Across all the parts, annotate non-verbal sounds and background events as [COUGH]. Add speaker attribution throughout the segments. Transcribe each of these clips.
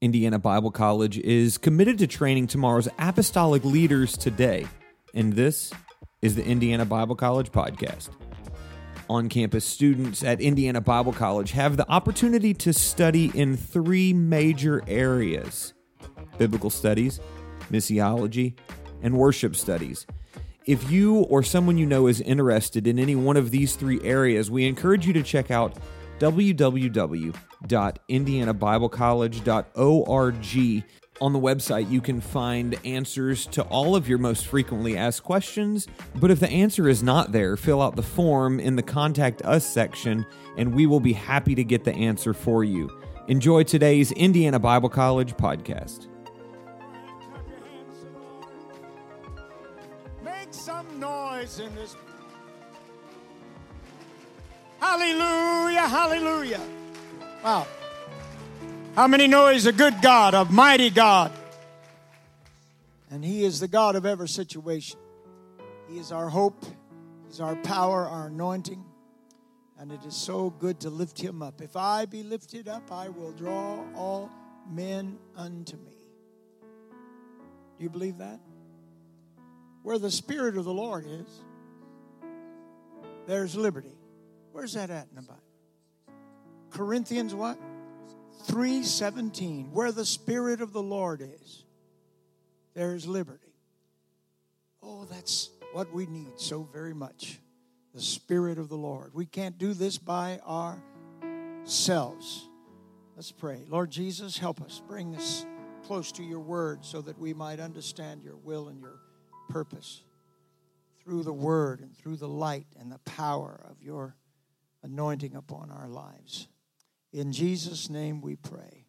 Speaker 1: Indiana Bible College is committed to training tomorrow's apostolic leaders today, and this is the Indiana Bible College podcast. On campus students at Indiana Bible College have the opportunity to study in three major areas biblical studies, missiology, and worship studies. If you or someone you know is interested in any one of these three areas, we encourage you to check out www.indianabiblecollege.org. On the website, you can find answers to all of your most frequently asked questions. But if the answer is not there, fill out the form in the Contact Us section, and we will be happy to get the answer for you. Enjoy today's Indiana Bible College podcast.
Speaker 2: Make some noise in this. Hallelujah, hallelujah. Wow. How many know He's a good God, a mighty God? And He is the God of every situation. He is our hope, He's our power, our anointing. And it is so good to lift Him up. If I be lifted up, I will draw all men unto me. Do you believe that? Where the Spirit of the Lord is, there's liberty. Where's that at in the Bible? Corinthians what? 3:17. Where the Spirit of the Lord is, there's liberty. Oh, that's what we need so very much. The Spirit of the Lord. We can't do this by ourselves. Let's pray. Lord Jesus, help us. Bring us close to your word so that we might understand your will and your purpose through the word and through the light and the power of your anointing upon our lives. In Jesus' name we pray.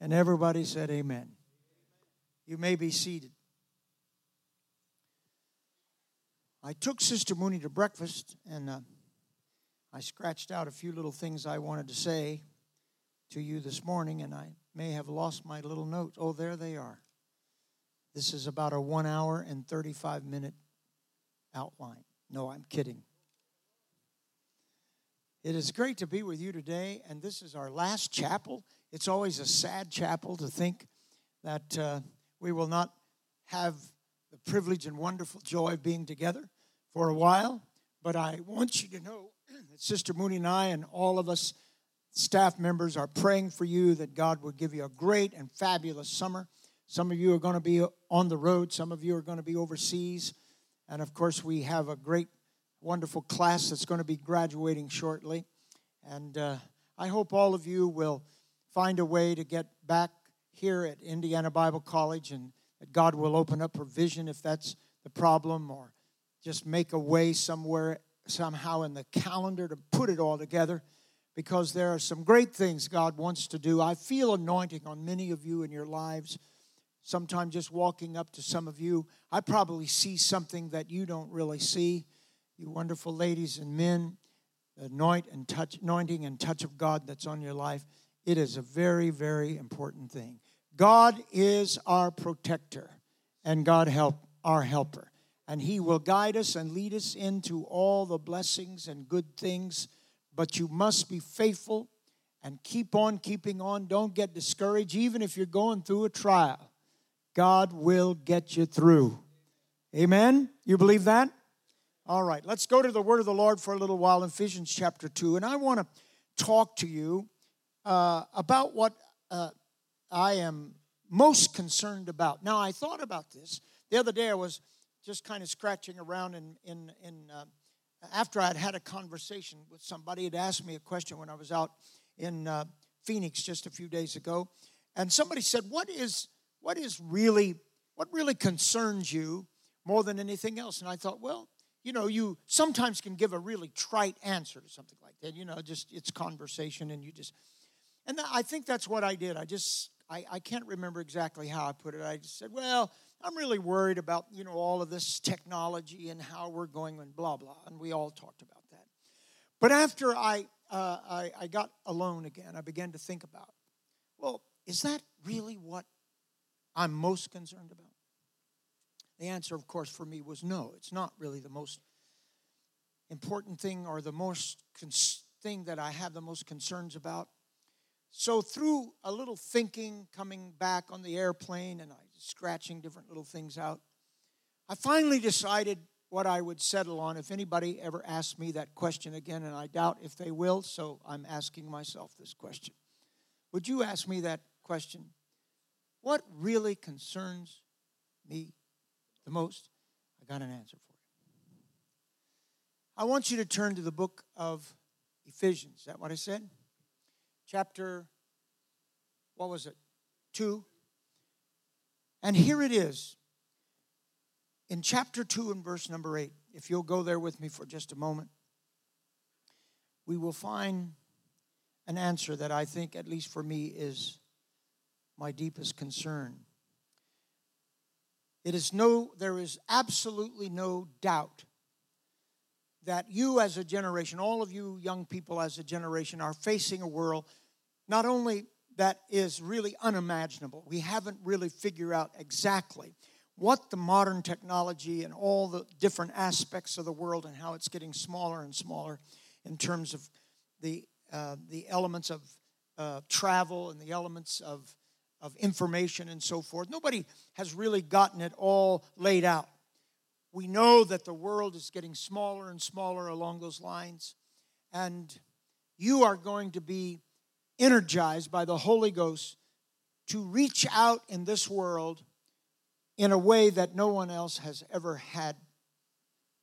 Speaker 2: And everybody said, Amen. You may be seated. I took Sister Mooney to breakfast and uh, I scratched out a few little things I wanted to say to you this morning, and I may have lost my little notes. Oh, there they are. This is about a one hour and 35 minute outline. No, I'm kidding. It is great to be with you today, and this is our last chapel. It's always a sad chapel to think that uh, we will not have the privilege and wonderful joy of being together for a while. But I want you to know [CLEARS THROAT] that Sister Mooney and I, and all of us staff members, are praying for you that God will give you a great and fabulous summer. Some of you are going to be on the road, some of you are going to be overseas. And of course, we have a great, wonderful class that's going to be graduating shortly. And uh, I hope all of you will find a way to get back here at Indiana Bible College and that God will open up provision if that's the problem or just make a way somewhere, somehow in the calendar to put it all together because there are some great things God wants to do. I feel anointing on many of you in your lives. Sometimes just walking up to some of you, I probably see something that you don't really see. You wonderful ladies and men, anoint and touch, anointing and touch of God that's on your life. It is a very, very important thing. God is our protector, and God help our helper. And He will guide us and lead us into all the blessings and good things. But you must be faithful and keep on keeping on. Don't get discouraged, even if you're going through a trial. God will get you through. Amen? You believe that? All right, let's go to the word of the Lord for a little while, in Ephesians chapter 2. And I want to talk to you uh, about what uh, I am most concerned about. Now, I thought about this. The other day, I was just kind of scratching around in, in, in uh, after I'd had a conversation with somebody had asked me a question when I was out in uh, Phoenix just a few days ago. And somebody said, What is what is really what really concerns you more than anything else? And I thought, well, you know, you sometimes can give a really trite answer to something like that. You know, just it's conversation and you just and I think that's what I did. I just I, I can't remember exactly how I put it. I just said, well, I'm really worried about, you know, all of this technology and how we're going and blah blah. And we all talked about that. But after I uh, I, I got alone again, I began to think about, well, is that really what I'm most concerned about? The answer, of course, for me was no. It's not really the most important thing or the most cons- thing that I have the most concerns about. so through a little thinking, coming back on the airplane, and I scratching different little things out, I finally decided what I would settle on if anybody ever asked me that question again, and I doubt if they will, so I'm asking myself this question. Would you ask me that question? What really concerns me the most? I got an answer for you. I want you to turn to the book of Ephesians. Is that what I said? Chapter, what was it? Two. And here it is in chapter 2 and verse number 8, if you'll go there with me for just a moment, we will find an answer that I think, at least for me, is my deepest concern. It is no, there is absolutely no doubt that you as a generation, all of you young people as a generation, are facing a world not only that is really unimaginable, we haven't really figured out exactly what the modern technology and all the different aspects of the world and how it's getting smaller and smaller in terms of the, uh, the elements of uh, travel and the elements of, of information and so forth. Nobody has really gotten it all laid out. We know that the world is getting smaller and smaller along those lines, and you are going to be energized by the Holy Ghost to reach out in this world in a way that no one else has ever had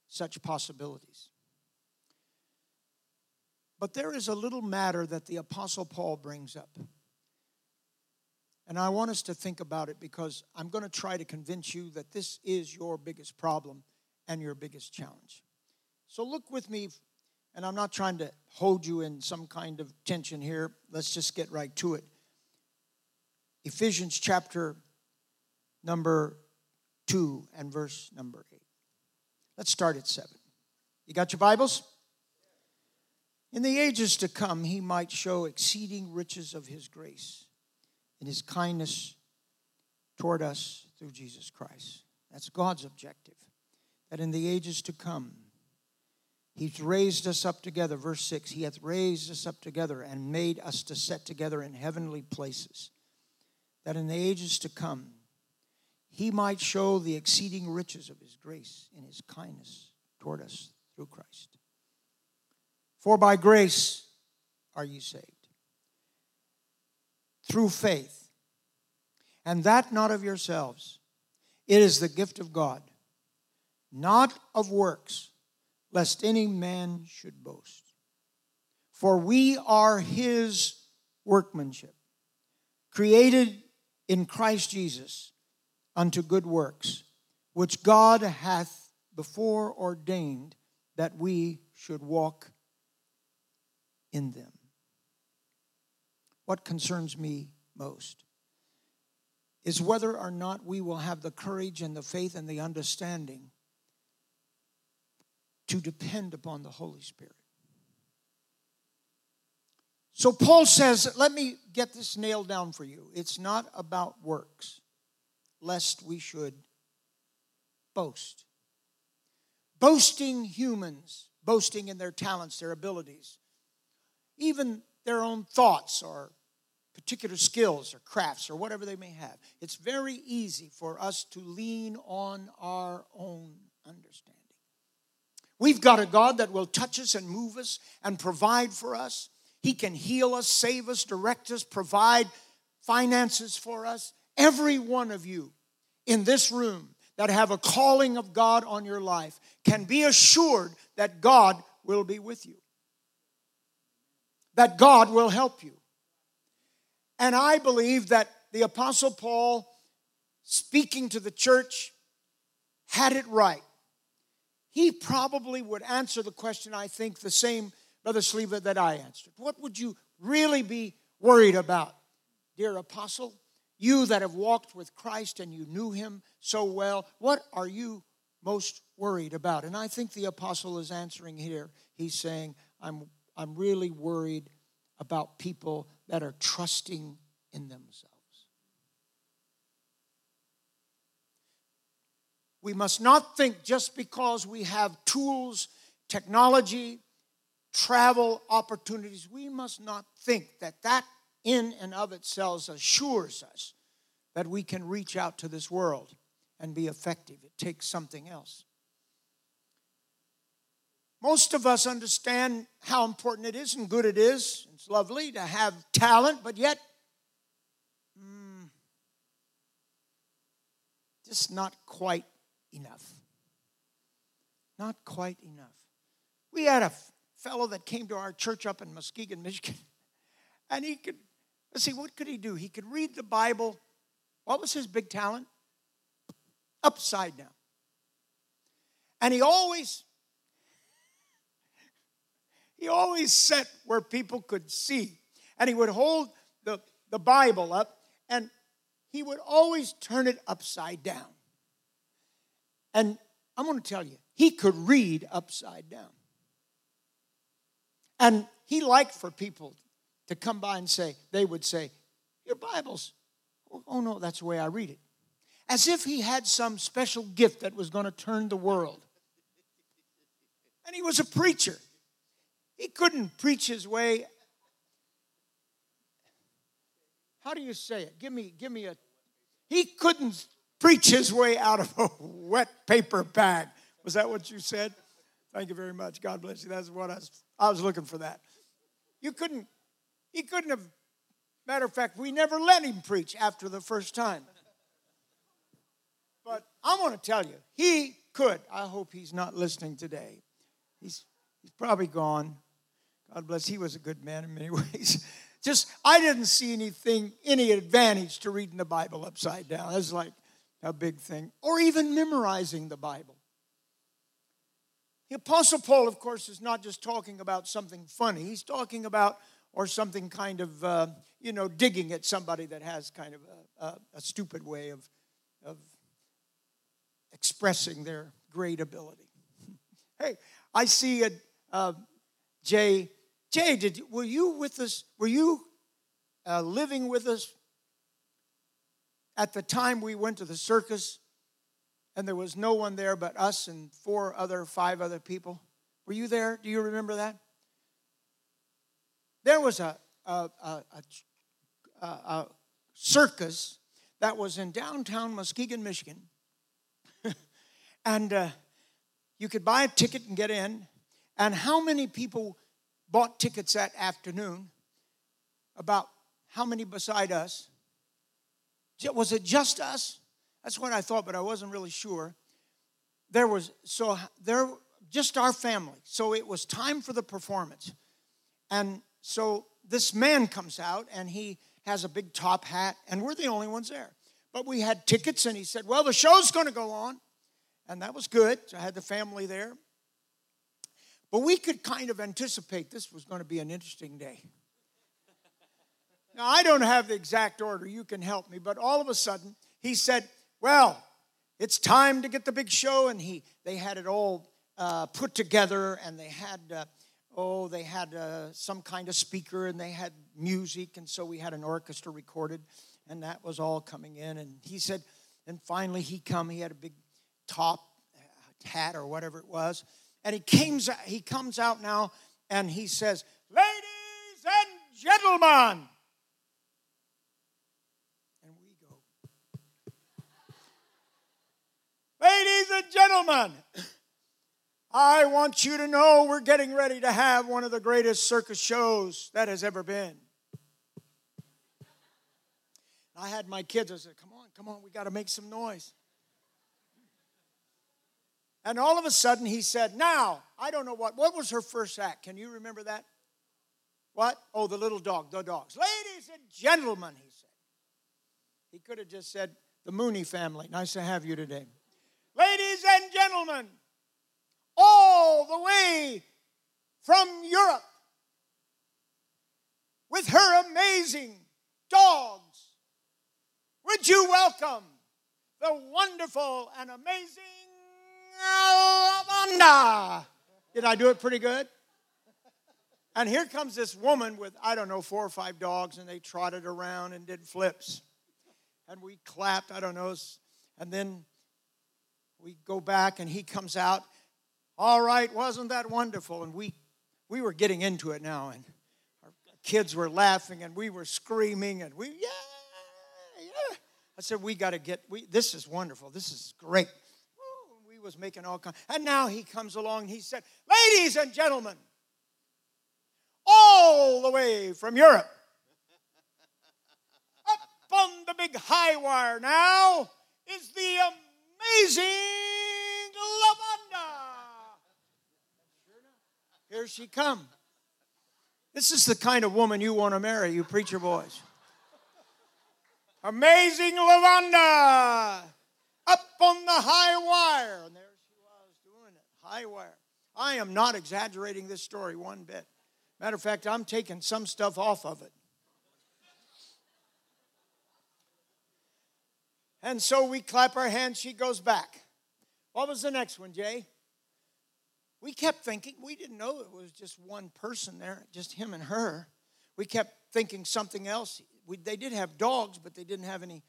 Speaker 2: such possibilities. But there is a little matter that the Apostle Paul brings up. And I want us to think about it because I'm going to try to convince you that this is your biggest problem and your biggest challenge. So look with me, and I'm not trying to hold you in some kind of tension here. Let's just get right to it. Ephesians chapter number 2 and verse number 8. Let's start at 7. You got your Bibles? In the ages to come, he might show exceeding riches of his grace and his kindness toward us through Jesus Christ. That's God's objective. That in the ages to come, He's raised us up together. Verse 6 He hath raised us up together and made us to set together in heavenly places. That in the ages to come, he might show the exceeding riches of his grace in his kindness toward us through Christ. For by grace are you saved, through faith, and that not of yourselves. It is the gift of God, not of works, lest any man should boast. For we are his workmanship, created in Christ Jesus unto good works, which God hath before ordained that we should walk in them. What concerns me most is whether or not we will have the courage and the faith and the understanding to depend upon the Holy Spirit. So Paul says, let me get this nailed down for you. It's not about works lest we should boast. Boasting humans, boasting in their talents, their abilities, even their own thoughts or particular skills or crafts or whatever they may have. It's very easy for us to lean on our own understanding. We've got a God that will touch us and move us and provide for us. He can heal us, save us, direct us, provide finances for us. Every one of you in this room that have a calling of God on your life can be assured that God will be with you, that God will help you. And I believe that the Apostle Paul, speaking to the church, had it right. He probably would answer the question, I think, the same, Brother Sleva, that I answered. What would you really be worried about, dear Apostle? You that have walked with Christ and you knew him so well, what are you most worried about? And I think the apostle is answering here. He's saying, I'm, I'm really worried about people that are trusting in themselves. We must not think just because we have tools, technology, travel opportunities, we must not think that that in and of itself assures us that we can reach out to this world and be effective. It takes something else. Most of us understand how important it is and good it is. It's lovely to have talent, but yet, mm, just not quite enough. Not quite enough. We had a fellow that came to our church up in Muskegon, [LAUGHS] Michigan, and he could, let's see, what could he do? He could read the Bible. What was his big talent? Upside down. And he always he always sat where people could see. And he would hold the, the Bible up and he would always turn it upside down. And I'm going to tell you, he could read upside down. And he liked for people to come by and say, they would say, Your Bible's, oh, no, that's the way I read it. As if he had some special gift that was going to turn the world. And he was a preacher. He couldn't preach his way. How do you say it? Give me, give me a. He couldn't preach his way out of a [LAUGHS] wet paper bag. Was that what you said? Thank you very much. God bless you. That's what I was, I was looking for that. You couldn't, he couldn't have, matter of fact, we never let him preach after the first time. But I want to tell you, he could. I hope he's not listening today. He's, he's probably gone. God bless, he was a good man in many [LAUGHS] ways. Just, I didn't see anything, any advantage to reading the Bible upside down. That's like a big thing. Or even memorizing the Bible. The Apostle Paul, of course, is not just talking about something funny, he's talking about, or something kind of, uh, you know, digging at somebody that has kind of a, a, a stupid way of, of expressing their great ability. [LAUGHS] hey, I see a, Jay Jay, did were you with us? Were you uh, living with us at the time we went to the circus and there was no one there but us and four other, five other people? Were you there? Do you remember that? There was a, a, a, a, circus that was in downtown Muskegon, Michigan. [LAUGHS] and uh, you could buy a ticket and get in. And how many people bought tickets that afternoon. About how many beside us? Was it just us? That's what I thought, but I wasn't really sure. There was, so there, just our family. So it was time for the performance. And so this man comes out and he has a big top hat, and we're the only ones there. But we had tickets, and he said, Well, the show's going to go on. And that was good. So I had the family there. But we could kind of anticipate this was going to be an interesting day. Now, I don't have the exact order. You can help me. But all of a sudden, he said, Well, it's time to get the big show. And he, they had it all uh, put together, and they had, uh, oh, they had uh, some kind of speaker, and they had music. And so we had an orchestra recorded, and that was all coming in. And he said, and finally he come. He had a big top uh, hat or whatever it was and he comes, he comes out now and he says, Ladies and gentlemen. And we go, Ladies and gentlemen, I want you to know we're getting ready to have one of the greatest circus shows that has ever been. I had my kids, I said, Come on, come on, we got to make some noise. And all of a sudden he said, Now, I don't know what, what was her first act? Can you remember that? What? Oh, the little dog, the dogs. Ladies and gentlemen, he said. He could have just said, The Mooney family. Nice to have you today. Ladies and gentlemen, all the way from Europe with her amazing dogs, would you welcome the wonderful and amazing did I do it pretty good? And here comes this woman with, I don't know, four or five dogs, and they trotted around and did flips. And we clapped, I don't know. And then we go back, and he comes out. All right, wasn't that wonderful? And we, we were getting into it now, and our kids were laughing and we were screaming and we, yeah, yeah. I said, we got to get, we, this is wonderful. This is great. Was making all kinds. And now he comes along and he said, ladies and gentlemen, all the way from Europe, up on the big high wire now is the amazing Lavanda. Here she come. This is the kind of woman you want to marry, you preacher boys. Amazing Lavanda up on the high wire. And there she was doing it, high wire. I am not exaggerating this story one bit. Matter of fact, I'm taking some stuff off of it. And so we clap our hands, she goes back. What was the next one, Jay? We kept thinking, we didn't know it was just one person there, just him and her. We kept thinking something else. We, they did have dogs, but they didn't have any,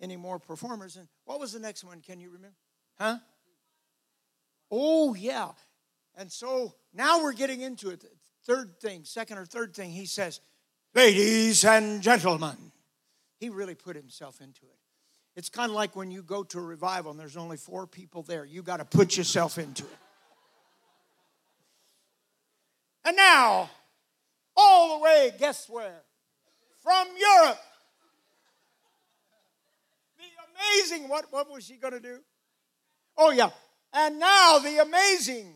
Speaker 2: any more performers. And what was the next one? Can you remember? Huh? Oh, yeah. And so now we're getting into it. Third thing, second or third thing, he says, Ladies and gentlemen. He really put himself into it. It's kind of like when you go to a revival and there's only four people there. You got to put yourself into it. And now, all the way, guess where? From Europe. Amazing, what, what was she going to do? Oh, yeah. And now, the amazing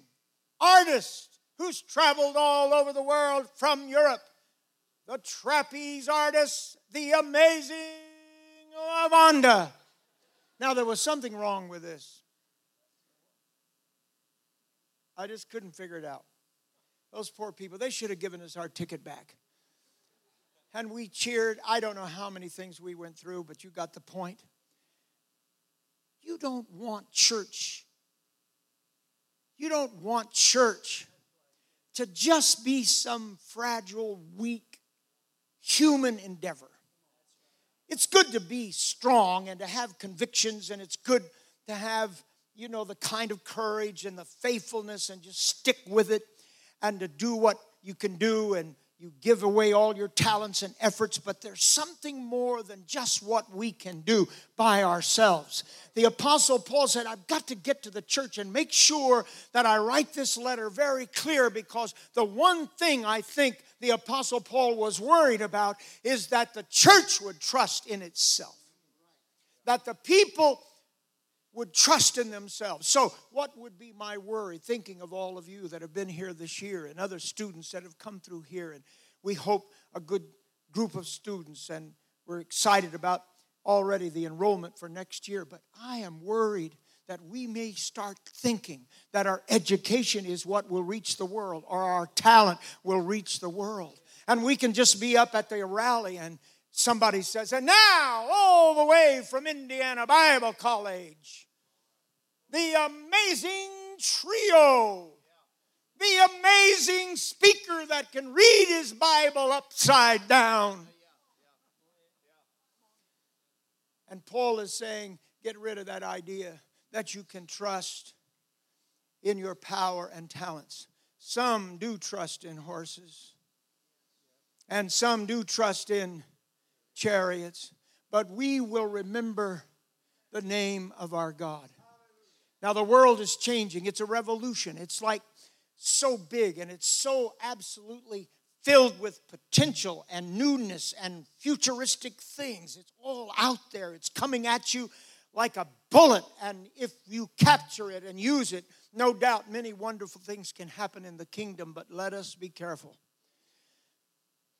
Speaker 2: artist who's traveled all over the world from Europe, the trapeze artist, the amazing Lavanda. Now, there was something wrong with this. I just couldn't figure it out. Those poor people, they should have given us our ticket back. And we cheered. I don't know how many things we went through, but you got the point. You don't want church. You don't want church to just be some fragile, weak human endeavor. It's good to be strong and to have convictions, and it's good to have, you know, the kind of courage and the faithfulness and just stick with it and to do what you can do and you give away all your talents and efforts, but there's something more than just what we can do by ourselves. The Apostle Paul said, I've got to get to the church and make sure that I write this letter very clear because the one thing I think the Apostle Paul was worried about is that the church would trust in itself, that the people would trust in themselves. So, what would be my worry thinking of all of you that have been here this year and other students that have come through here? And we hope a good group of students, and we're excited about already the enrollment for next year. But I am worried that we may start thinking that our education is what will reach the world or our talent will reach the world. And we can just be up at the rally and somebody says, and now, all the way from Indiana Bible College, the amazing trio, the amazing speaker that can read his Bible upside down. And Paul is saying, get rid of that idea that you can trust in your power and talents. Some do trust in horses, and some do trust in chariots, but we will remember the name of our God. Now, the world is changing, it's a revolution. It's like so big and it's so absolutely filled with potential and newness and futuristic things. It's all out there, it's coming at you like a bullet. And if you capture it and use it, no doubt many wonderful things can happen in the kingdom, but let us be careful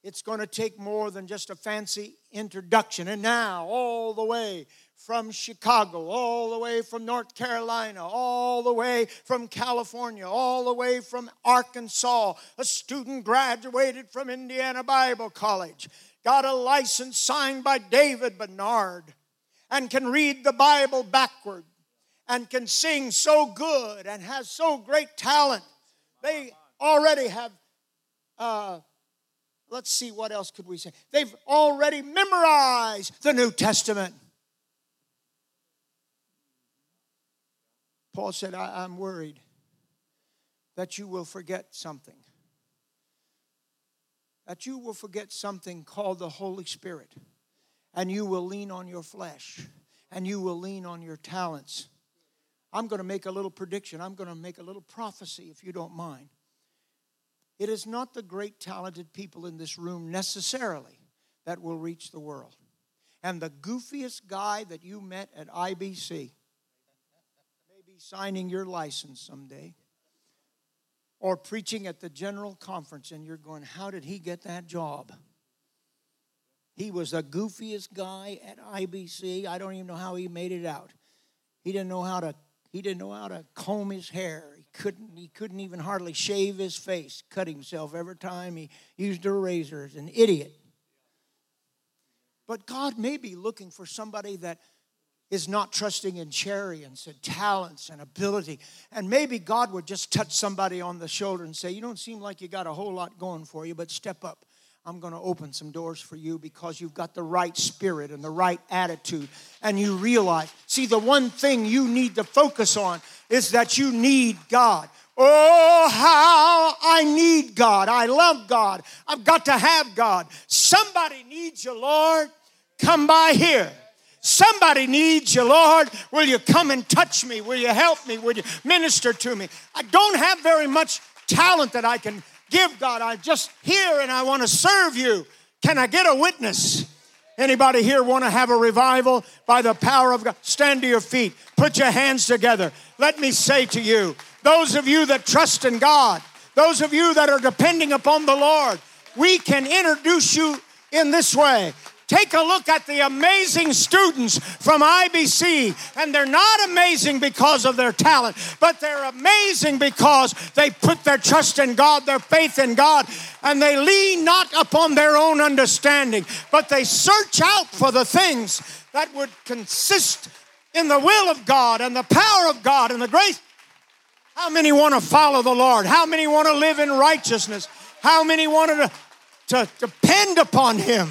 Speaker 2: it's going to take more than just a fancy introduction. And now, all the way from Chicago, all the way from North Carolina, all the way from California, all the way from Arkansas, a student graduated from Indiana Bible College, got a license signed by David Bernard, and can read the Bible backward, and can sing so good, and has so great talent. They already have. Uh, let's see what else could we say. They've already memorized the New Testament. Paul said, I, am worried that you will forget something. that you will forget something called the Holy Spirit and you will lean on your flesh and you will lean on your talents. I'm going to make a little prediction. I'm going to make a little prophecy, if you don't mind. It is not the great talented people in this room necessarily that will reach the world. And the goofiest guy that you met at IBC may be signing your license someday or preaching at the general conference, and you're going, How did he get that job? He was the goofiest guy at IBC. I don't even know how he made it out. He didn't know how to he didn't know how to comb his hair. Couldn't he couldn't even hardly shave his face, cut himself every time he used a razor. An idiot. But God may be looking for somebody that is not trusting in chariots and talents and ability. And maybe God would just touch somebody on the shoulder and say, You don't seem like you got a whole lot going for you, but step up. I'm going to open some doors for you because you've got the right spirit and the right attitude. And you realize, see, the one thing you need to focus on is that you need God. Oh, how I need God. I love God. I've got to have God. Somebody needs you, Lord. Come by here. Somebody needs you, Lord. Will you come and touch me? Will you help me? Will you minister to me? I don't have very much talent that I can give God. I'm just here and I want to serve you. Can I get a witness? Anybody here want to have a revival by the power of God? Stand to your feet. Put your hands together. Let me say to you, those of you that trust in God, those of you that are depending upon the Lord, we can introduce you in this way. Take a look at the amazing students from IBC, and they're not amazing because of their talent, but they're amazing because they put their trust in God, their faith in God, and they lean not upon their own understanding, but they search out for the things that would consist in the will of God and the power of God and the grace. How many want to follow the Lord? How many want to live in righteousness? How many want to, to depend upon Him?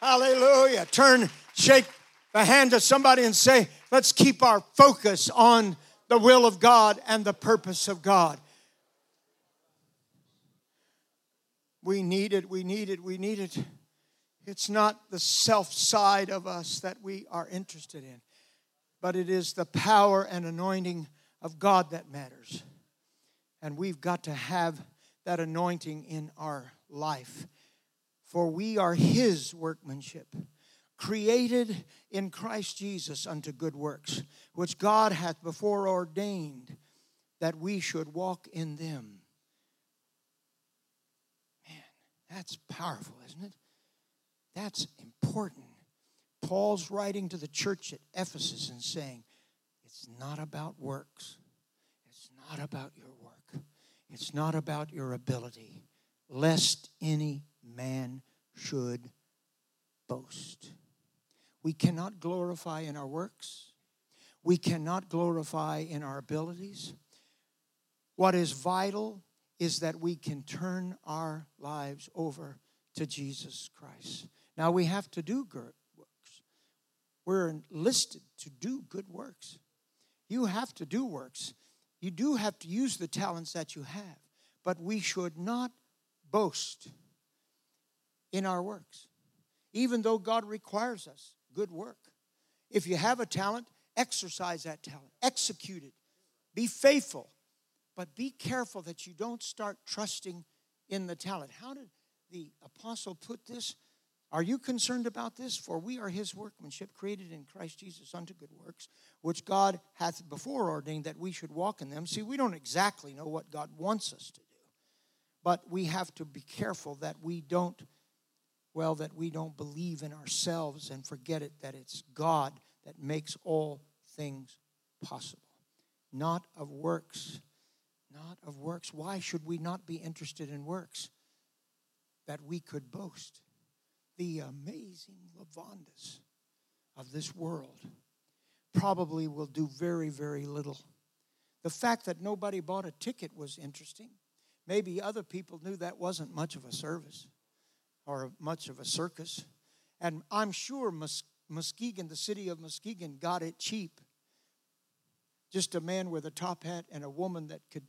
Speaker 2: Hallelujah. Turn, shake the hand of somebody and say, let's keep our focus on the will of God and the purpose of God. We need it, we need it, we need it. It's not the self side of us that we are interested in, but it is the power and anointing of God that matters. And we've got to have that anointing in our life. For we are his workmanship, created in Christ Jesus unto good works, which God hath before ordained that we should walk in them. Man, that's powerful, isn't it? That's important. Paul's writing to the church at Ephesus and saying, It's not about works, it's not about your work, it's not about your ability, lest any man should boast. We cannot glorify in our works. We cannot glorify in our abilities. What is vital is that we can turn our lives over to Jesus Christ. Now we have to do good works. We're enlisted to do good works. You have to do works. You do have to use the talents that you have, but we should not boast in our works, even though God requires us good work. If you have a talent, exercise that talent, execute it, be faithful, but be careful that you don't start trusting in the talent. How did the apostle put this? Are you concerned about this? For we are his workmanship, created in Christ Jesus unto good works, which God hath before ordained that we should walk in them. See, we don't exactly know what God wants us to do, but we have to be careful that we don't well, that we don't believe in ourselves and forget it that it's God that makes all things possible. Not of works. Not of works. Why should we not be interested in works? That we could boast. The amazing Lavandas of this world probably will do very, very little. The fact that nobody bought a ticket was interesting. Maybe other people knew that wasn't much of a service or much of a circus. And I'm sure Mus- Muskegon, the city of Muskegon, got it cheap. Just a man with a top hat and a woman that could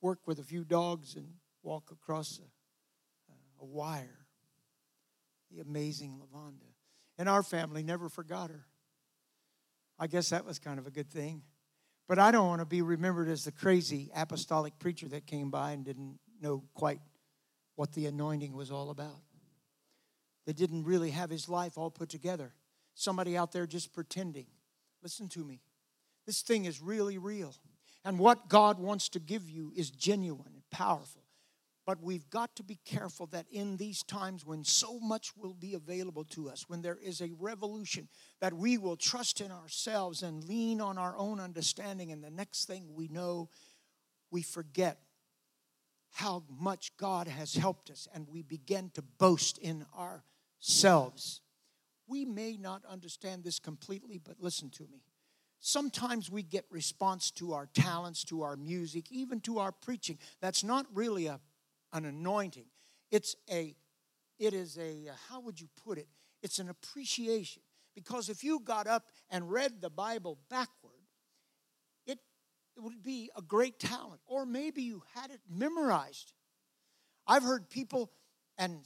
Speaker 2: work with a few dogs and walk across a, a wire. The amazing Lavonda. And our family never forgot her. I guess that was kind of a good thing. But I don't want to be remembered as the crazy apostolic preacher that came by and didn't know quite what the anointing was all about. They didn't really have his life all put together. Somebody out there just pretending. Listen to me. This thing is really real. And what God wants to give you is genuine and powerful. But we've got to be careful that in these times when so much will be available to us, when there is a revolution, that we will trust in ourselves and lean on our own understanding. And the next thing we know, we forget how much God has helped us and we begin to boast in ourselves. We may not understand this completely, but listen to me. Sometimes we get response to our talents, to our music, even to our preaching. That's not really a an anointing. It's a, it is a, how would you put it? It's an appreciation. Because if you got up and read the Bible backward, it, it would be a great talent. Or maybe you had it memorized. I've heard people and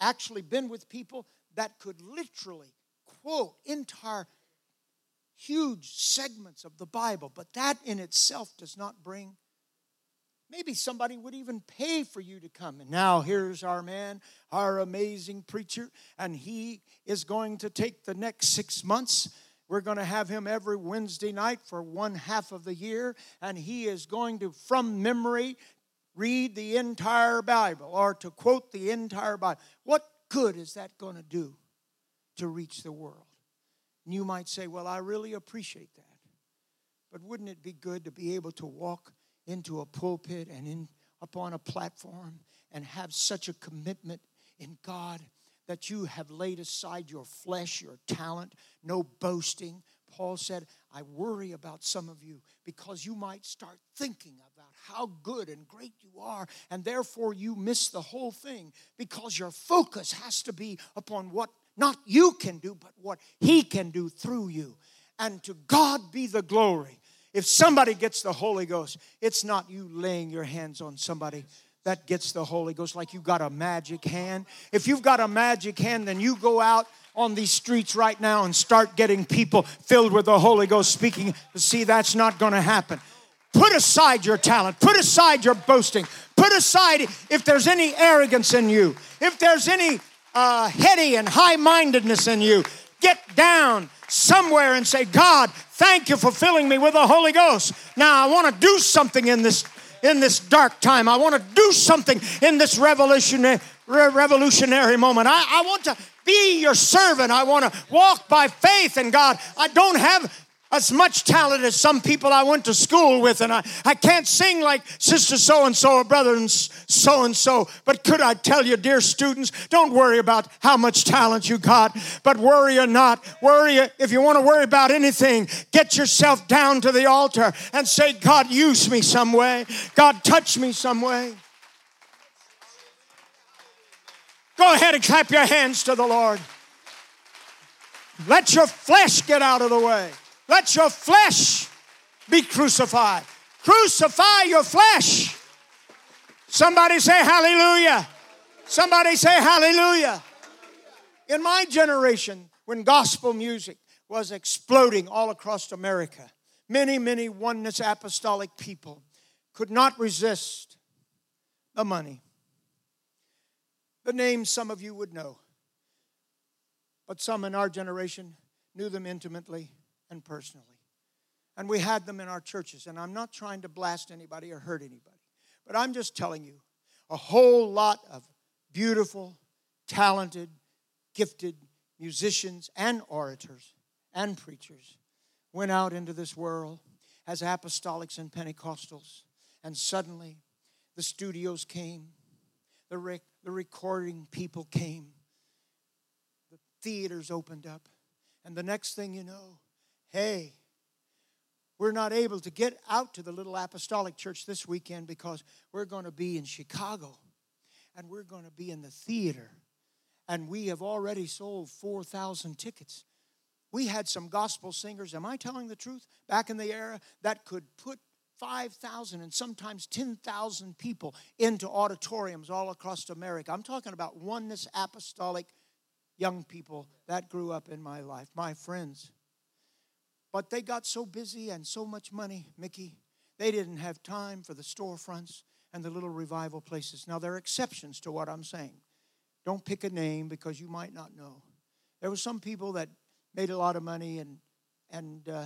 Speaker 2: actually been with people that could literally quote entire huge segments of the Bible, but that in itself does not bring Maybe somebody would even pay for you to come. And now here's our man, our amazing preacher, and he is going to take the next six months. We're going to have him every Wednesday night for one half of the year, and he is going to, from memory, read the entire Bible or to quote the entire Bible. What good is that going to do to reach the world? And you might say, Well, I really appreciate that. But wouldn't it be good to be able to walk into a pulpit and in upon a platform and have such a commitment in God that you have laid aside your flesh, your talent, no boasting. Paul said, I worry about some of you because you might start thinking about how good and great you are, and therefore you miss the whole thing because your focus has to be upon what not you can do, but what He can do through you. And to God be the glory. If somebody gets the Holy Ghost, it's not you laying your hands on somebody that gets the Holy Ghost like you got a magic hand. If you've got a magic hand, then you go out on these streets right now and start getting people filled with the Holy Ghost speaking. To see, that's not going to happen. Put aside your talent, put aside your boasting, put aside if there's any arrogance in you, if there's any uh, heady and high mindedness in you, get down somewhere and say, God, thank you for filling me with the Holy Ghost. Now I want to do something in this in this dark time. I want to do something in this revolutionary revolutionary moment. I, I want to be your servant. I want to walk by faith in God. I don't have as much talent as some people I went to school with, and I, I can't sing like Sister so and so or Brother so and so. But could I tell you, dear students, don't worry about how much talent you got, but worry or not, worry if you want to worry about anything, get yourself down to the altar and say, God, use me some way. God, touch me some way. Go ahead and clap your hands to the Lord. Let your flesh get out of the way. Let your flesh be crucified. Crucify your flesh. Somebody say hallelujah. Somebody say hallelujah. In my generation, when gospel music was exploding all across America, many, many oneness apostolic people could not resist the money. The names some of you would know, but some in our generation knew them intimately and personally. And we had them in our churches. And I'm not trying to blast anybody or hurt anybody, but I'm just telling you a whole lot of beautiful, talented, gifted musicians and orators and preachers went out into this world as apostolics and Pentecostals. And suddenly the studios came, the, rec- the recording people came, the theaters opened up. And the next thing you know, hey, we're not able to get out to the little apostolic church this weekend because we're going to be in Chicago and we're going to be in the theater. And we have already sold 4,000 tickets. We had some gospel singers, am I telling the truth? Back in the era that could put 5,000 and sometimes 10,000 people into auditoriums all across America. I'm talking about oneness apostolic young people that grew up in my life, my friends. But they got so busy and so much money, Mickey, they didn't have time for the storefronts and the little revival places. Now, there are exceptions to what I'm saying. Don't pick a name because you might not know. There were some people that made a lot of money, and, and uh,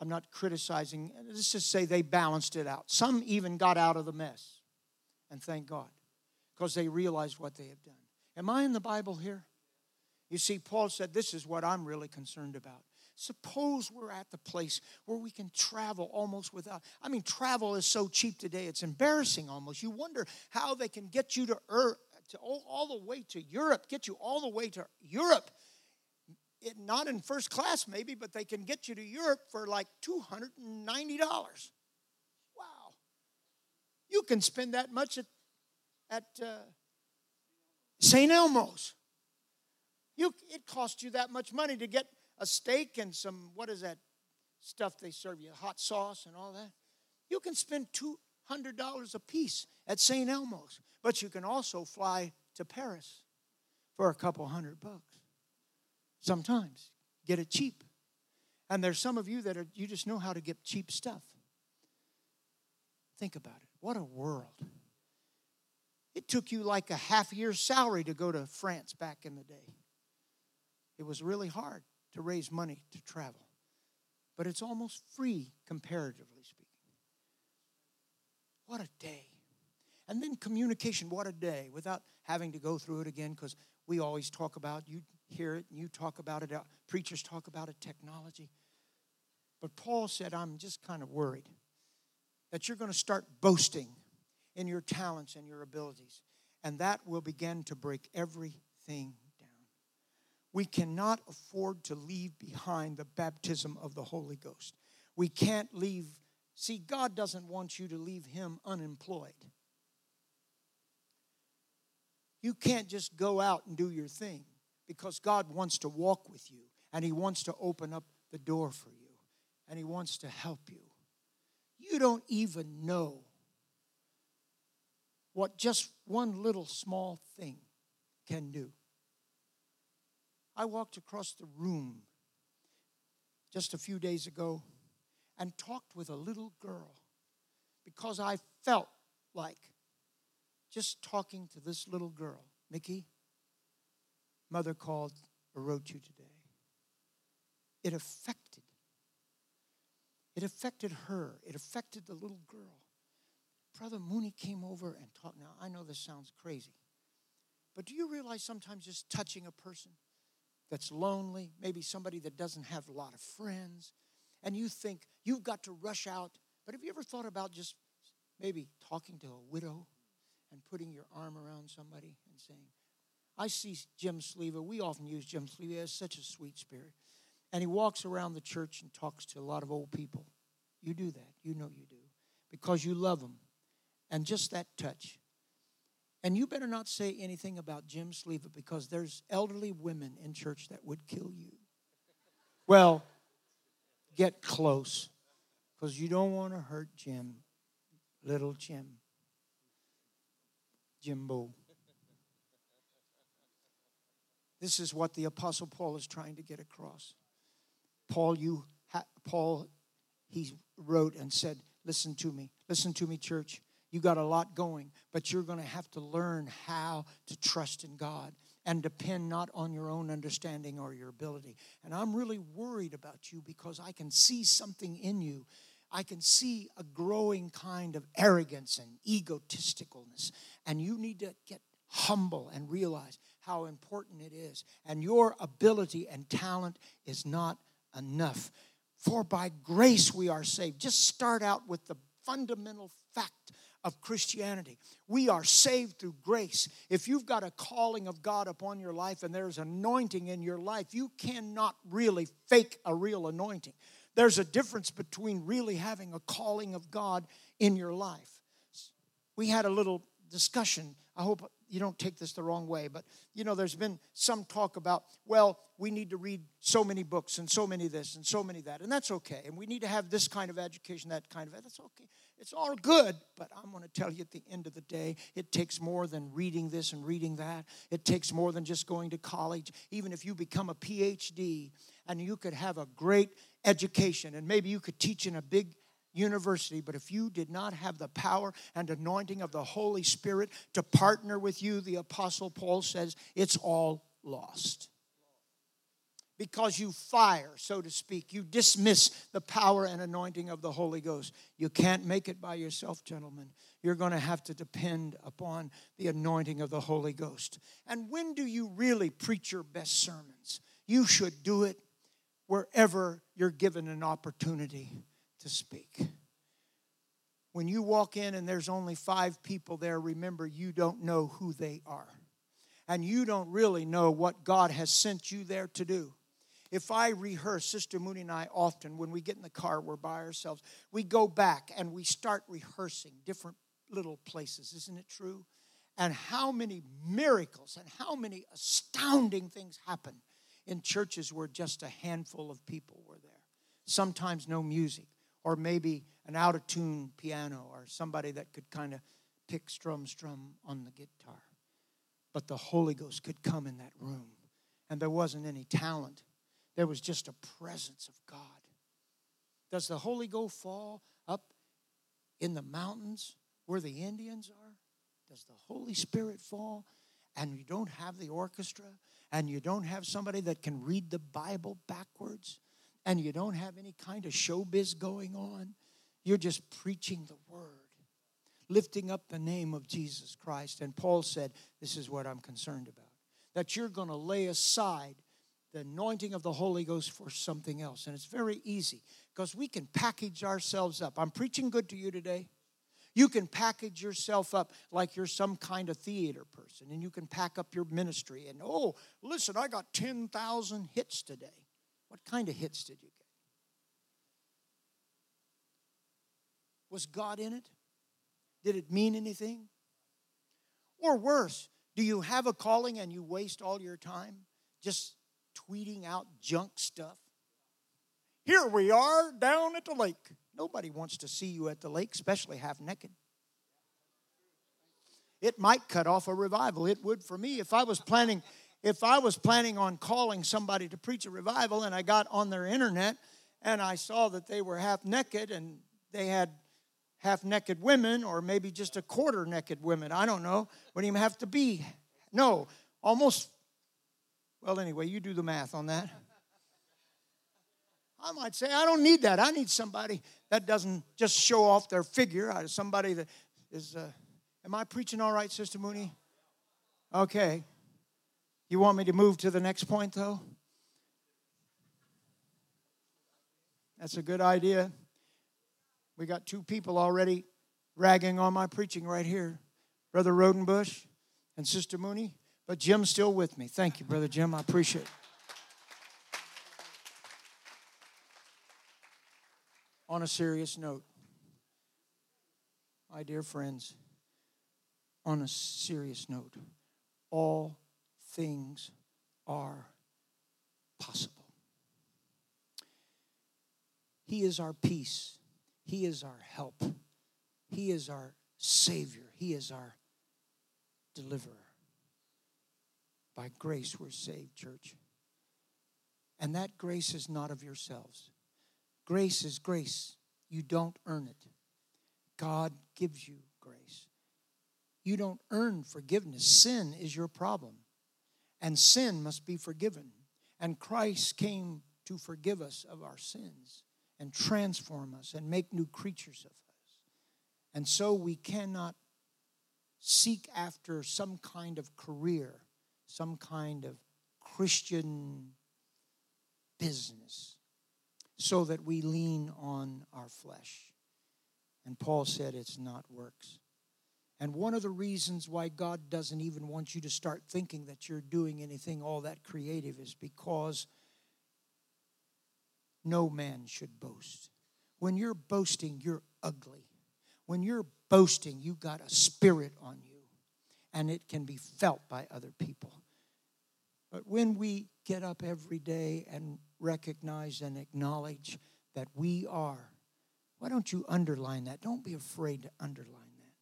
Speaker 2: I'm not criticizing. Let's just say they balanced it out. Some even got out of the mess, and thank God, because they realized what they have done. Am I in the Bible here? You see, Paul said, This is what I'm really concerned about. Suppose we're at the place where we can travel almost without. I mean, travel is so cheap today, it's embarrassing almost. You wonder how they can get you to, Earth, to all, all the way to Europe, get you all the way to Europe. It, not in first class, maybe, but they can get you to Europe for like $290. Wow. You can spend that much at, at uh, St. Elmo's. You, it costs you that much money to get a steak and some, what is that stuff they serve you, hot sauce and all that. You can spend $200 a piece at St. Elmo's, but you can also fly to Paris for a couple hundred bucks. Sometimes get it cheap. And there's some of you that are, you just know how to get cheap stuff. Think about it. What a world. It took you like a half year's salary to go to France back in the day. It was really hard to raise money to travel, but it's almost free comparatively speaking. What a day. And then communication, what a day, without having to go through it again, because we always talk about, you hear it and you talk about it, uh, preachers talk about it, technology. But Paul said, I'm just kind of worried that you're going to start boasting in your talents and your abilities, and that will begin to break everything we cannot afford to leave behind the baptism of the Holy Ghost. We can't leave. See, God doesn't want you to leave Him unemployed. You can't just go out and do your thing because God wants to walk with you and He wants to open up the door for you and He wants to help you. You don't even know what just one little small thing can do. I walked across the room just a few days ago and talked with a little girl because I felt like just talking to this little girl. Mickey, mother called or wrote you today. It affected. It affected her. It affected the little girl. Brother Mooney came over and talked. Now, I know this sounds crazy, but do you realize sometimes just touching a person that's lonely, maybe somebody that doesn't have a lot of friends, and you think you've got to rush out. But have you ever thought about just maybe talking to a widow and putting your arm around somebody and saying, I see Jim Sleva. We often use Jim Sleva. He has such a sweet spirit. And he walks around the church and talks to a lot of old people. You do that. You know you do. Because you love them. And just that touch and you better not say anything about Jim Sleva because there's elderly women in church that would kill you. Well, get close because you don't want to hurt Jim, little Jim, Jimbo. This is what the Apostle Paul is trying to get across. Paul, you, ha- Paul, he wrote and said, "Listen to me, listen to me, church. You got a lot going, but you're going to have to learn how to trust in God and depend not on your own understanding or your ability. And I'm really worried about you because I can see something in you. I can see a growing kind of arrogance and egotisticalness. And you need to get humble and realize how important it is. And your ability and talent is not enough. For by grace we are saved. Just start out with the fundamental fact of Christianity. We are saved through grace. If you've got a calling of God upon your life and there's anointing in your life, you cannot really fake a real anointing. There's a difference between really having a calling of God in your life. We had a little discussion. I hope you don't take this the wrong way, but you know, there's been some talk about, well, we need to read so many books and so many this and so many that, and that's okay. And we need to have this kind of education, that kind of that's okay. It's all good, but I'm going to tell you at the end of the day, it takes more than reading this and reading that. It takes more than just going to college. Even if you become a PhD and you could have a great education and maybe you could teach in a big university, but if you did not have the power and anointing of the Holy Spirit to partner with you, the Apostle Paul says, it's all lost. Because you fire, so to speak. You dismiss the power and anointing of the Holy Ghost. You can't make it by yourself, gentlemen. You're going to have to depend upon the anointing of the Holy Ghost. And when do you really preach your best sermons? You should do it wherever you're given an opportunity to speak. When you walk in and there's only five people there, remember you don't know who they are. And you don't really know what God has sent you there to do. If I rehearse, Sister Mooney and I often, when we get in the car, we're by ourselves, we go back and we start rehearsing different little places. Isn't it true? And how many miracles and how many astounding things happen in churches where just a handful of people were there. Sometimes no music, or maybe an out of tune piano or somebody that could kind of pick strum strum on the guitar. But the Holy Ghost could come in that room, and there wasn't any talent, there was just a presence of God. Does the Holy Ghost fall up in the mountains where the Indians are? Does the Holy Spirit fall and you don't have the orchestra and you don't have somebody that can read the Bible backwards? and you don't have any kind of showbiz going on, you're just preaching the word, lifting up the name of Jesus Christ. And Paul said, This is what I'm concerned about that you're going to lay aside the anointing of the Holy Ghost for something else. And it's very easy because we can package ourselves up. I'm preaching good to you today. You can package yourself up like you're some kind of theater person and you can pack up your ministry and, oh, listen, I got 10,000 hits today. What kind of hits did you get? Was God in it? Did it mean anything? Or worse, do you have a calling and you waste all your time just tweeting out junk stuff? Here we are down at the lake. Nobody wants to see you at the lake, especially half naked. It might cut off a revival. It would for me if I was planning if I was planning on calling somebody to preach a revival and I got on their internet and I saw that they were half naked and they had half naked women or maybe just a quarter naked women, I don't know, wouldn't even have to be. No, almost, well, anyway, you do the math on that. I might say, I don't need that. I need somebody that doesn't just show off their figure. Somebody that is, uh, am I preaching all right, Sister Mooney? Okay. You want me to move to the next point, though? That's a good idea. We got two people already ragging on my preaching right here Brother Rodenbush and Sister Mooney. But Jim's still with me. Thank you, Brother Jim. I appreciate it. On a serious note, my dear friends, on a serious note, all things are possible. He is our peace. He is our help. He is our Savior. He is our deliverer. By grace, we're saved, church. And that grace is not of yourselves. Grace is grace. You don't earn it. God gives you grace. You don't earn forgiveness. Sin is your problem and sin must be forgiven. And Christ came to forgive us of our sins and transform us and make new creatures of us. And so we cannot seek after some kind of career, some kind of Christian business, so that we lean on our flesh. And Paul said it's not works. And one of the reasons why God doesn't even want you to start thinking that you're doing anything all that creative is because no man should boast. When you're boasting, you're ugly. When you're boasting, you got a spirit on you. And it can be felt by other people. But when we get up every day and recognize and acknowledge that we are, why don't you underline that? Don't be afraid to underline that.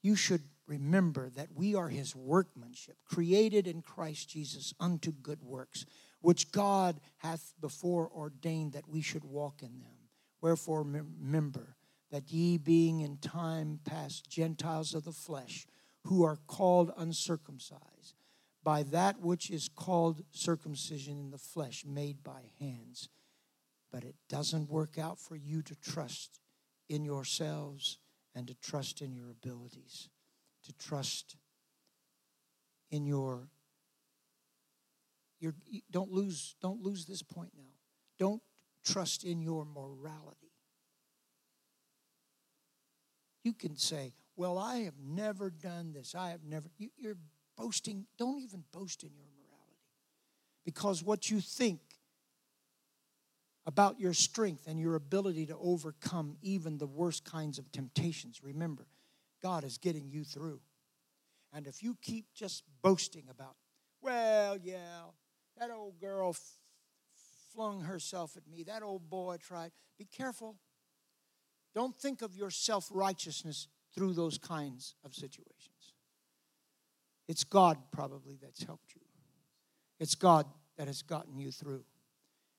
Speaker 2: You should remember that we are his workmanship, created in Christ Jesus unto good works, which God hath before ordained that we should walk in them. Wherefore, remember that ye, being in time past Gentiles of the flesh, who are called uncircumcised, by that which is called circumcision in the flesh, made by hands. But it doesn't work out for you to trust in yourselves and to trust in your abilities, to trust in your your don't lose don't lose this point now. Don't trust in your morality. You can say, Well, I have never done this. I have never. You, you're boasting. Don't even boast in your morality. Because what you think about your strength and your ability to overcome even the worst kinds of temptations, remember, God is getting you through. And if you keep just boasting about, well, yeah, that old girl f- flung herself at me, that old boy tried, be careful. Don't think of your self righteousness through those kinds of situations. It's God probably that's helped you. It's God that has gotten you through.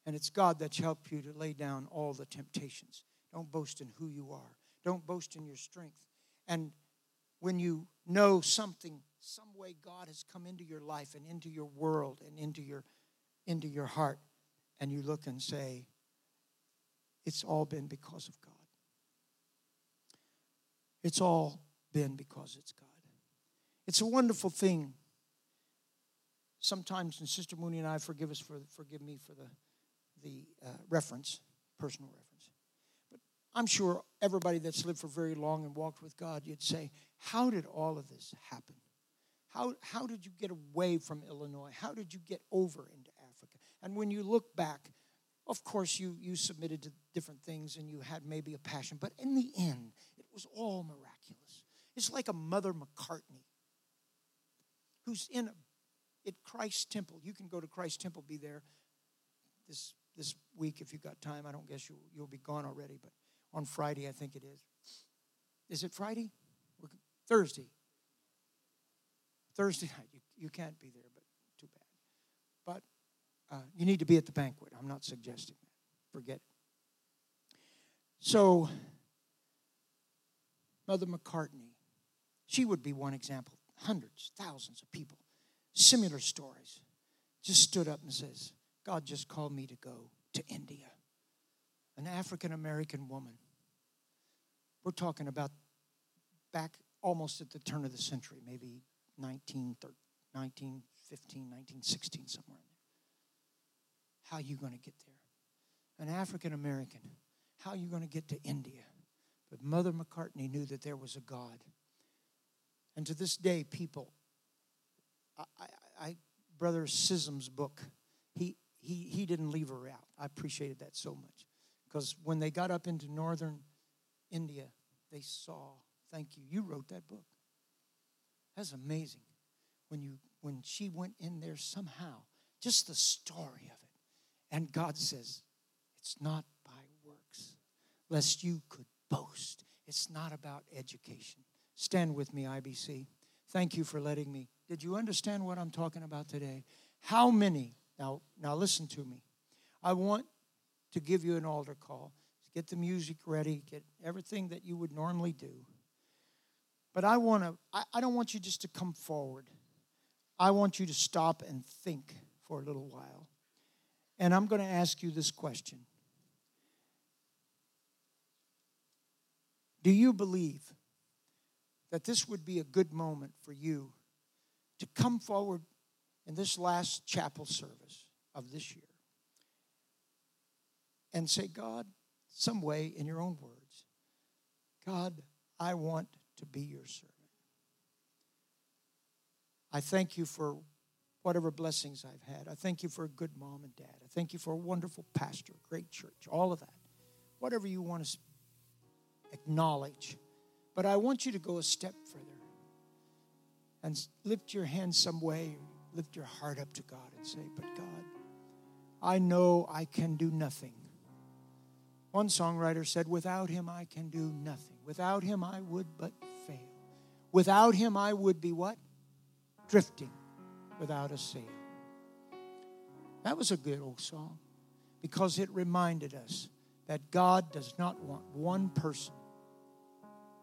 Speaker 2: And it's God that's helped you to lay down all the temptations. Don't boast in who you are, don't boast in your strength. And when you know something, some way God has come into your life and into your world and into your, into your heart, and you look and say, It's all been because of God. It's all been because it's God. It's a wonderful thing. Sometimes, and Sister Mooney and I forgive us for forgive me for the the uh, reference, personal reference. But I'm sure everybody that's lived for very long and walked with God, you'd say, how did all of this happen? How, how did you get away from Illinois? How did you get over into Africa? And when you look back, of course, you, you submitted to different things and you had maybe a passion, but in the end, it was all miraculous. It's like a Mother McCartney who's in a, at Christ Temple. You can go to Christ Temple, be there this this week if you've got time. I don't guess you you'll be gone already, but on Friday I think it is. Is it Friday? Thursday. Thursday [LAUGHS] night. You, you can't be there, but too bad. But uh, you need to be at the banquet. I'm not suggesting that. Forget it. So, Mother McCartney, she would be one example hundreds, thousands of people, similar stories, just stood up and says, God just called me to go to India. An African American woman. We're talking about back almost at the turn of the century, maybe 1915, 1916, somewhere in there. How are you going to get there? An African American. How are you going to get to India? But Mother McCartney knew that there was a God and to this day, people, I, I, I Brother Sism's book, he, he, he didn't leave her out. I appreciated that so much. Because when they got up into northern India, they saw, thank you, you wrote that book. That's amazing. When you when she went in there somehow, just the story of it. And God says, It's not by works, lest you could boast. It's not about education. Stand with me, IBC. Thank you for letting me. Did you understand what I'm talking about today? How many, now, now listen to me. I want to give you an altar call. Get the music ready, get everything that you would normally do. But I want to, I, I don't want you just to come forward. I want you to stop and think for a little while. And I'm going to ask you this question Do you believe that this would be a good moment for you to come forward in this last chapel service of this year and say, God, some way in your own words, God, I want to be your servant. I thank you for whatever blessings I've had. I thank you for a good mom and dad. I thank you for a wonderful pastor, great church, all of that. Whatever you want to acknowledge. But I want you to go a step further. and lift your hand some way, lift your heart up to God and say, But God, I know I can do nothing. One songwriter said, Without him I can do nothing. Without him I would but fail. Without him I would be what? Drifting without a sail. That was a good old song because it reminded us that God does not want one person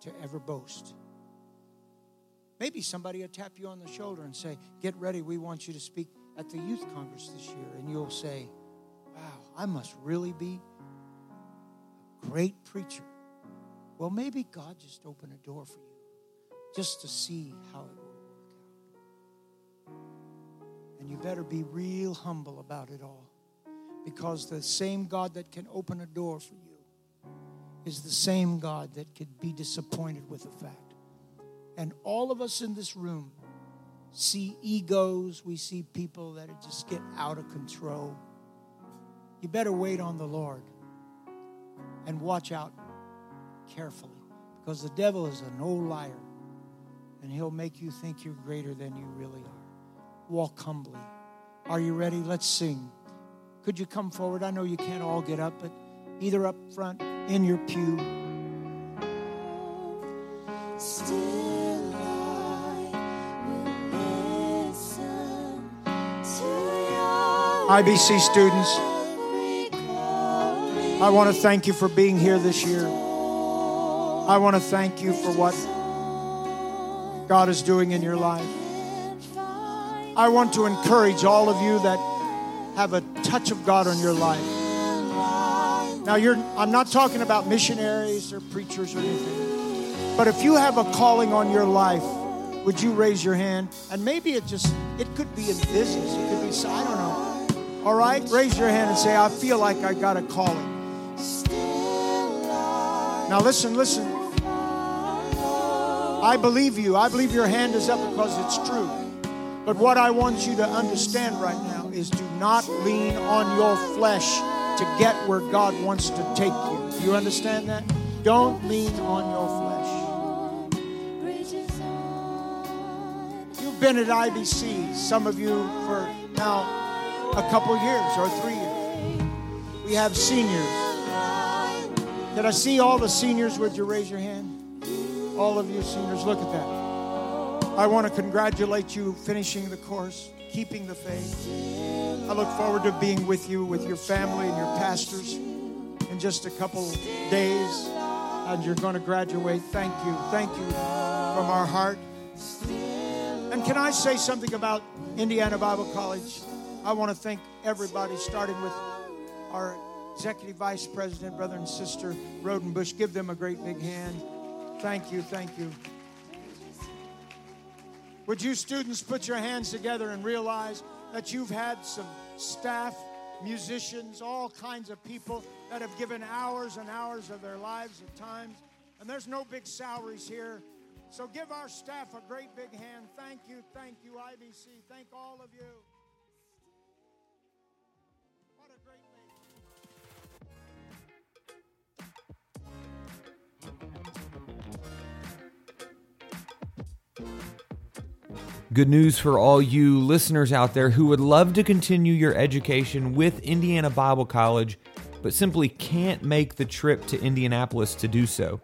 Speaker 2: to ever boast. Maybe somebody will tap you on the shoulder and say, Get ready, we want you to speak at the youth congress this year. And you'll say, Wow, I must really be a great preacher. Well, maybe God just opened a door for you just to see how it will work out. And you better be real humble about it all because the same God that can open a door for you is the same God that could be disappointed with the fact. And all of us in this room see egos, we see people that just get out of control. You better wait on the Lord and watch out carefully because the devil is an old liar and he'll make you think you're greater than you really are. Walk humbly. Are you ready? Let's sing. Could you come forward? I know you can't all get up, but either up front, in your pew. IBC students, I want to thank you for being here this year. I want to thank you for what God is doing in your life. I want to encourage all of you that have a touch of God on your life. Now, you're, I'm not talking about missionaries or preachers or anything, but if you have a calling on your life, would you raise your hand? And maybe it just, it could be in business, it could be, I don't know. All right? Raise your hand and say, I feel like I got a calling. Now, listen, listen. I believe you. I believe your hand is up because it's true. But what I want you to understand right now is do not lean on your flesh to get where God wants to take you. You understand that? Don't lean on your flesh. You've been at IBC, some of you for now a couple years or three years. We have seniors. Did I see all the seniors? Would you raise your hand? All of you seniors, look at that. I want to congratulate you finishing the course, keeping the faith. I look forward to being with you, with your family and your pastors in just a couple days. And you're going to graduate. Thank you. Thank you from our heart. And can I say something about Indiana Bible College? I want to thank everybody, starting with our Executive Vice President, brother and sister Rodenbush. Give them a great big hand. Thank you, thank you. Would you students put your hands together and realize that you've had some staff, musicians, all kinds of people that have given hours and hours of their lives at times, and there's no big salaries here. So give our staff a great big hand. Thank you, thank you, IBC. Thank all of you.
Speaker 1: Good news for all you listeners out there who would love to continue your education with Indiana Bible College, but simply can't make the trip to Indianapolis to do so.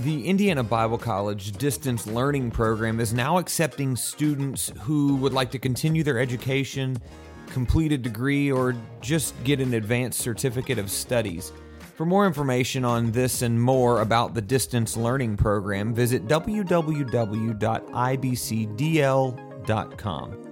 Speaker 1: The Indiana Bible College distance learning program is now accepting students who would like to continue their education, complete a degree, or just get an advanced certificate of studies. For more information on this and more about the distance learning program, visit www.ibcdl.com.